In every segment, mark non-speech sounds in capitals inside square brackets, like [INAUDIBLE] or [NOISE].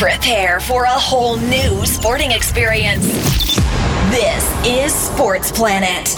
Prepare for a whole new sporting experience. This is Sports Planet.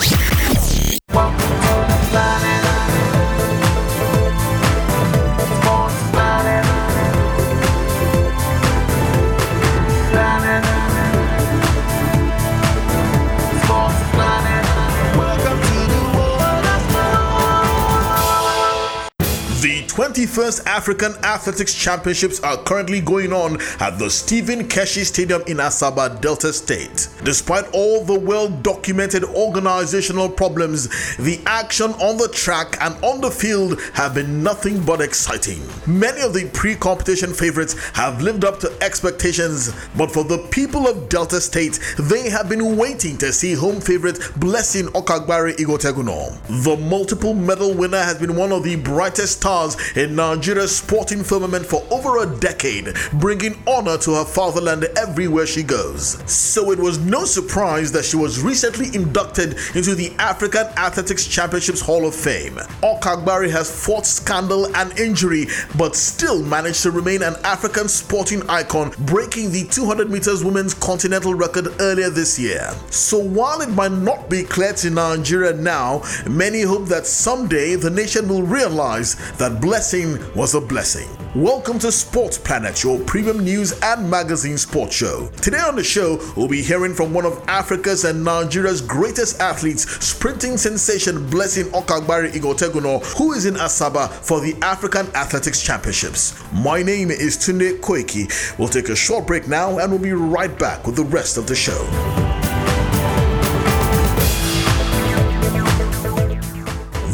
21st African Athletics Championships are currently going on at the Stephen Keshi Stadium in Asaba, Delta State. Despite all the well documented organizational problems, the action on the track and on the field have been nothing but exciting. Many of the pre competition favorites have lived up to expectations, but for the people of Delta State, they have been waiting to see home favorite Blessing Okagbare Ighoteguonor. The multiple medal winner has been one of the brightest stars in Nigeria's sporting firmament for over a decade, bringing honor to her fatherland everywhere she goes. So it was no surprise that she was recently inducted into the African Athletics Championships Hall of Fame. Okagbare has fought scandal and injury, but still managed to remain an African sporting icon, breaking the 200 meters women's continental record earlier this year. So while it might not be clear to Nigeria now, many hope that someday the nation will realize that blessing was a blessing. Welcome to Sports Planet, your premium news and magazine sports show. Today on the show, we'll be hearing from one of Africa's and Nigeria's greatest athletes, sprinting sensation Blessing Okagbare Ighoteguonor, who is in Asaba for the African Athletics Championships. My name is Tunde Koiki. We'll take a short break now and we'll be right back with the rest of the show.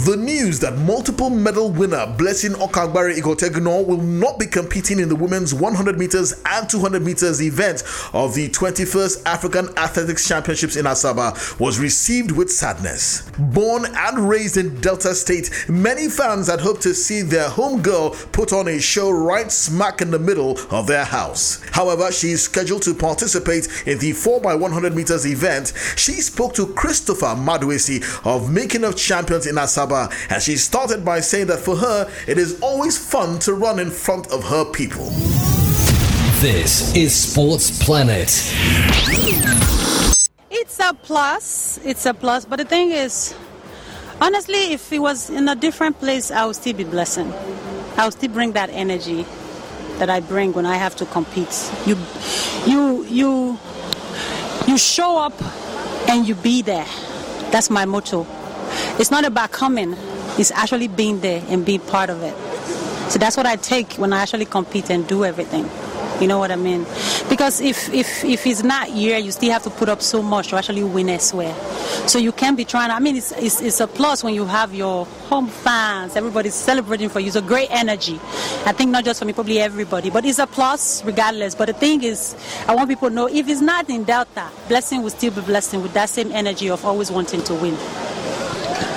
The news that multiple medal winner Blessing Okagbare Ighoteguonor will not be competing in the women's 100 meters and 200 meters event of the 21st African Athletics Championships in Asaba was received with sadness. Born and raised in Delta State, many fans had hoped to see their home girl put on a show right smack in the middle of their house. However, she is scheduled to participate in the 4x100 meters event. She spoke to Christopher Maduesi of Making of Champions in Asaba and she started by saying that for her, it is always fun to run in front of her people. This is Sports Planet. It's a plus. It's a plus. But the thing is, honestly, if it was in a different place, I would still be blessing. I would still bring that energy that I bring when I have to compete. You, you, you, you show up and you be there. That's my motto. It's not about coming, it's actually being there and being part of it. So that's what I take when I actually compete and do everything. You know what I mean? Because if, if, if it's not here, you still have to put up so much to actually win elsewhere. So you can't be trying. I mean, it's, it's, it's a plus when you have your home fans, everybody's celebrating for you. It's a great energy. I think not just for me, probably everybody. But it's a plus regardless. But the thing is, I want people to know if it's not in Delta, blessing will still be blessing with that same energy of always wanting to win.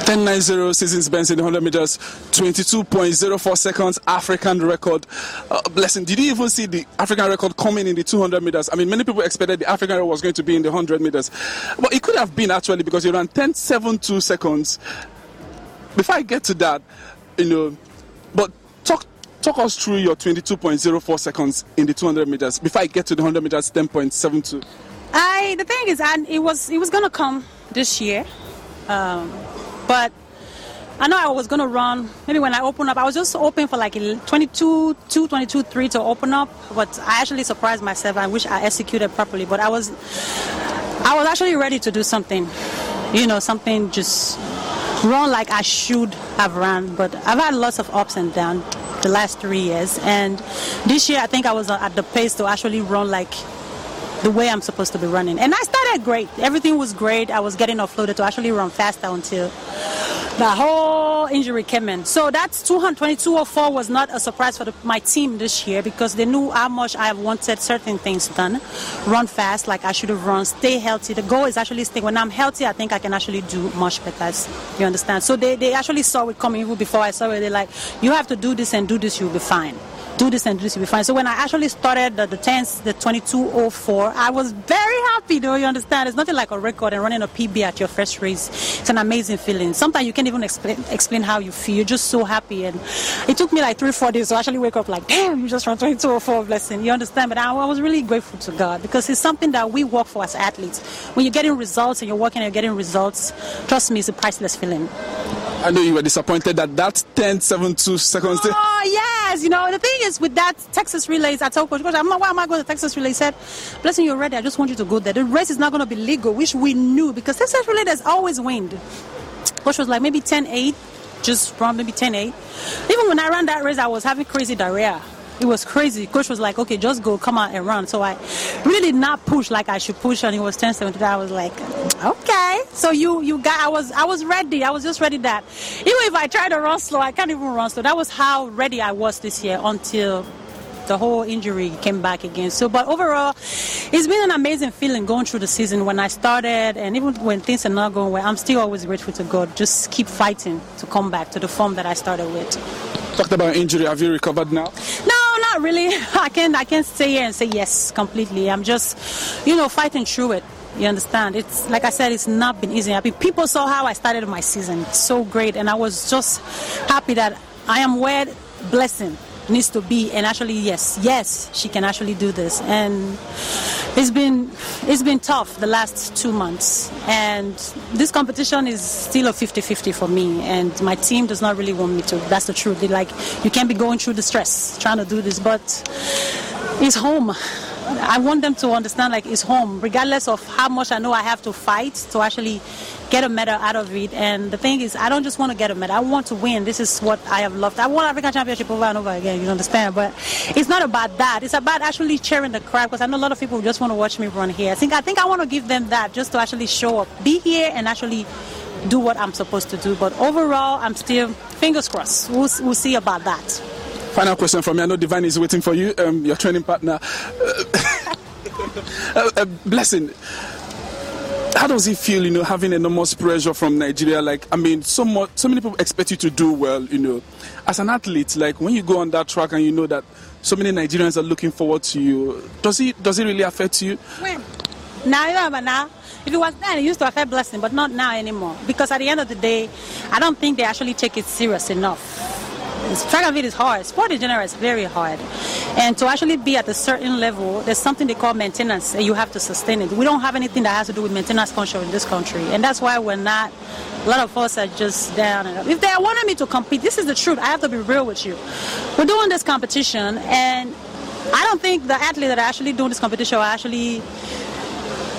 10.90 seasons best in the 100 meters, 22.04 seconds African record. Uh, blessing, did you even see the African record coming in the 200 meters? I mean, many people expected the African record was going to be in the 100 meters. But it could have been actually because you ran 10.72 seconds. Before I get to that, you know, but talk talk us through your 22.04 seconds in the 200 meters. Before I get to the 100 meters, 10.72. I the thing is, and it was it was gonna come this year. Um, but I know I was going to run. Maybe when I open up, I was just open for like 22, 2, 22, 3 to open up. But I actually surprised myself. I wish I executed properly. But I was, I was actually ready to do something. You know, something just run like I should have run. But I've had lots of ups and downs the last three years. And this year, I think I was at the pace to actually run like the way I'm supposed to be running. And I started great. Everything was great. I was getting offloaded to actually run faster until the whole injury came in. So that's 222.04 was not a surprise for the, my team this year because they knew how much I wanted certain things done. Run fast like I should have run, stay healthy. The goal is actually stay. When I'm healthy, I think I can actually do much better. You understand? So they, they actually saw it coming even before I saw it. They're like, you have to do this and do this, you'll be fine. Do this and this, you'll be fine. So when I actually started the, the 10s, the 2204, I was very happy, though, you understand? It's nothing like a record and running a PB at your first race. It's an amazing feeling. Sometimes you can't even explain, explain how you feel. You're just so happy. And it took me like three, four days to actually wake up like, damn, you just ran 2204, blessing. You understand? But I, I was really grateful to God because it's something that we work for as athletes. When you're getting results and you're working and you're getting results, trust me, it's a priceless feeling. I know you were disappointed that that 10 7 2 seconds. Oh, yes. You know, the thing is with that Texas relays, I told Coach, I'm not, why am I going to Texas relay? He said, Blessing, you're ready. I just want you to go there. The race is not going to be legal, which we knew because Texas relay has always wind. Coach was like, maybe 10 8, just run maybe 10 8. Even when I ran that race, I was having crazy diarrhea it was crazy. Coach was like, okay, just go, come out and run. So I really did not push like I should push, and it was 10 17. I was like, okay. So you you got, I was I was ready. I was just ready that even if I try to run slow, I can't even run slow. That was how ready I was this year until the whole injury came back again. So, but overall, it's been an amazing feeling going through the season. When I started, and even when things are not going well, I'm still always grateful to God. Just keep fighting to come back to the form that I started with. Talked about injury. Have you recovered now? No, really. [LAUGHS] I can't. I can't stay here and say yes completely. I'm just, you know, fighting through it. You understand? It's like I said, it's not been easy. I mean, people saw how I started my season. It's so great, and I was just happy that I am where blessing needs to be and actually yes yes she can actually do this. And it's been it's been tough the last two months. And this competition is still a 50-50 for me. And my team does not really want me to. That's the truth. They like you can't be going through the stress trying to do this but it's home I want them to understand like it's home, regardless of how much I know I have to fight to actually get a medal out of it. And the thing is, I don't just want to get a medal. I want to win. This is what I have loved. I want African Championship over and over again. You understand? But it's not about that. It's about actually cheering the crowd because I know a lot of people just want to watch me run here. I think I think I want to give them that just to actually show up, be here, and actually do what I'm supposed to do. But overall, I'm still fingers crossed. We'll, we'll see about that. Final question from me. I know Divine is waiting for you, um, your training partner. [LAUGHS] Uh, uh, blessing. How does it feel, you know, having enormous pressure from Nigeria? Like, I mean, so much, so many people expect you to do well, you know. As an athlete, like when you go on that track and you know that so many Nigerians are looking forward to you, does it does it really affect you? When? Now, you know, but now, if it was then, it used to affect blessing, but not now anymore. Because at the end of the day, I don't think they actually take it serious enough track and field is hard. Sport in general is very hard. And to actually be at a certain level, there's something they call maintenance, and you have to sustain it. We don't have anything that has to do with maintenance culture in this country. And that's why we're not, a lot of us are just down. And If they wanted me to compete, this is the truth. I have to be real with you. We're doing this competition, and I don't think the athletes that are actually doing this competition are actually,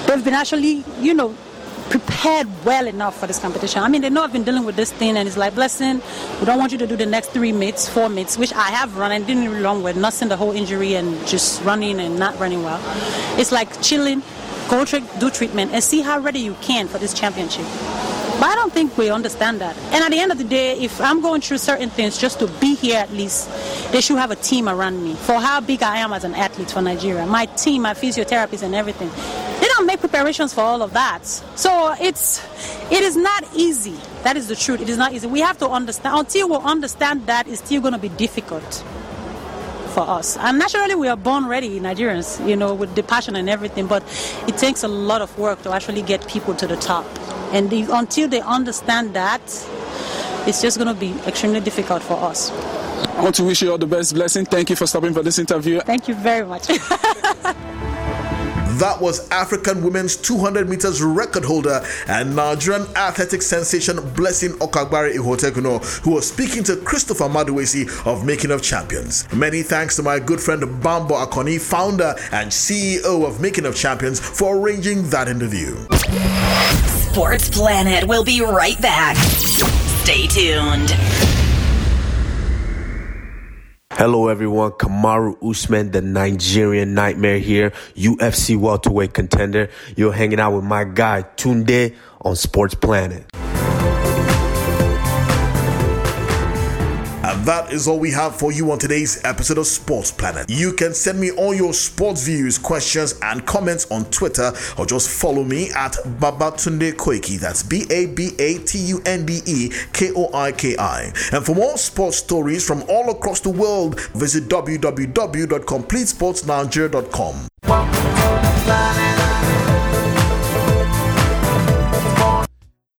they've been actually, you know, prepared well enough for this competition. I mean, they know I've been dealing with this thing, and it's like, blessing, we don't want you to do the next three meets, four meets, which I have run and didn't really run with, nursing the whole injury and just running and not running well. It's like chilling, go tra- do treatment, and see how ready you can for this championship. But I don't think we understand that. And at the end of the day, if I'm going through certain things just to be here at least, they should have a team around me for how big I am as an athlete for Nigeria. My team, my physiotherapists, and everything preparations for all of that. So it's it is not easy. That is the truth. It is not easy. We have to understand until we understand that it's still going to be difficult for us. And naturally, we are born ready, Nigerians, you know, with the passion and everything. But it takes a lot of work to actually get people to the top. And the, until they understand that, it's just going to be extremely difficult for us. I want to wish you all the best blessing. Thank you for stopping for this interview. Thank you very much. [LAUGHS] That was African women's 200 meters record holder and Nigerian athletic sensation Blessing Okagbare Ighoteguonor, who was speaking to Christopher Maduesi of Making of Champions. Many thanks to my good friend Bambo Akani, founder and CEO of Making of Champions, for arranging that interview. Sports Planet will be right back. Stay tuned. Hello everyone, Kamaru Usman, the Nigerian Nightmare here, UFC welterweight contender. You're hanging out with my guy Tunde on Sports Planet. That is all we have for you on today's episode of Sports Planet. You can send me all your sports views, questions, and comments on Twitter or just follow me at Babatunde Koiki. That's B A B A T U N D E K O I K I. And for more sports stories from all across the world, visit www.completesportsnigeria.com.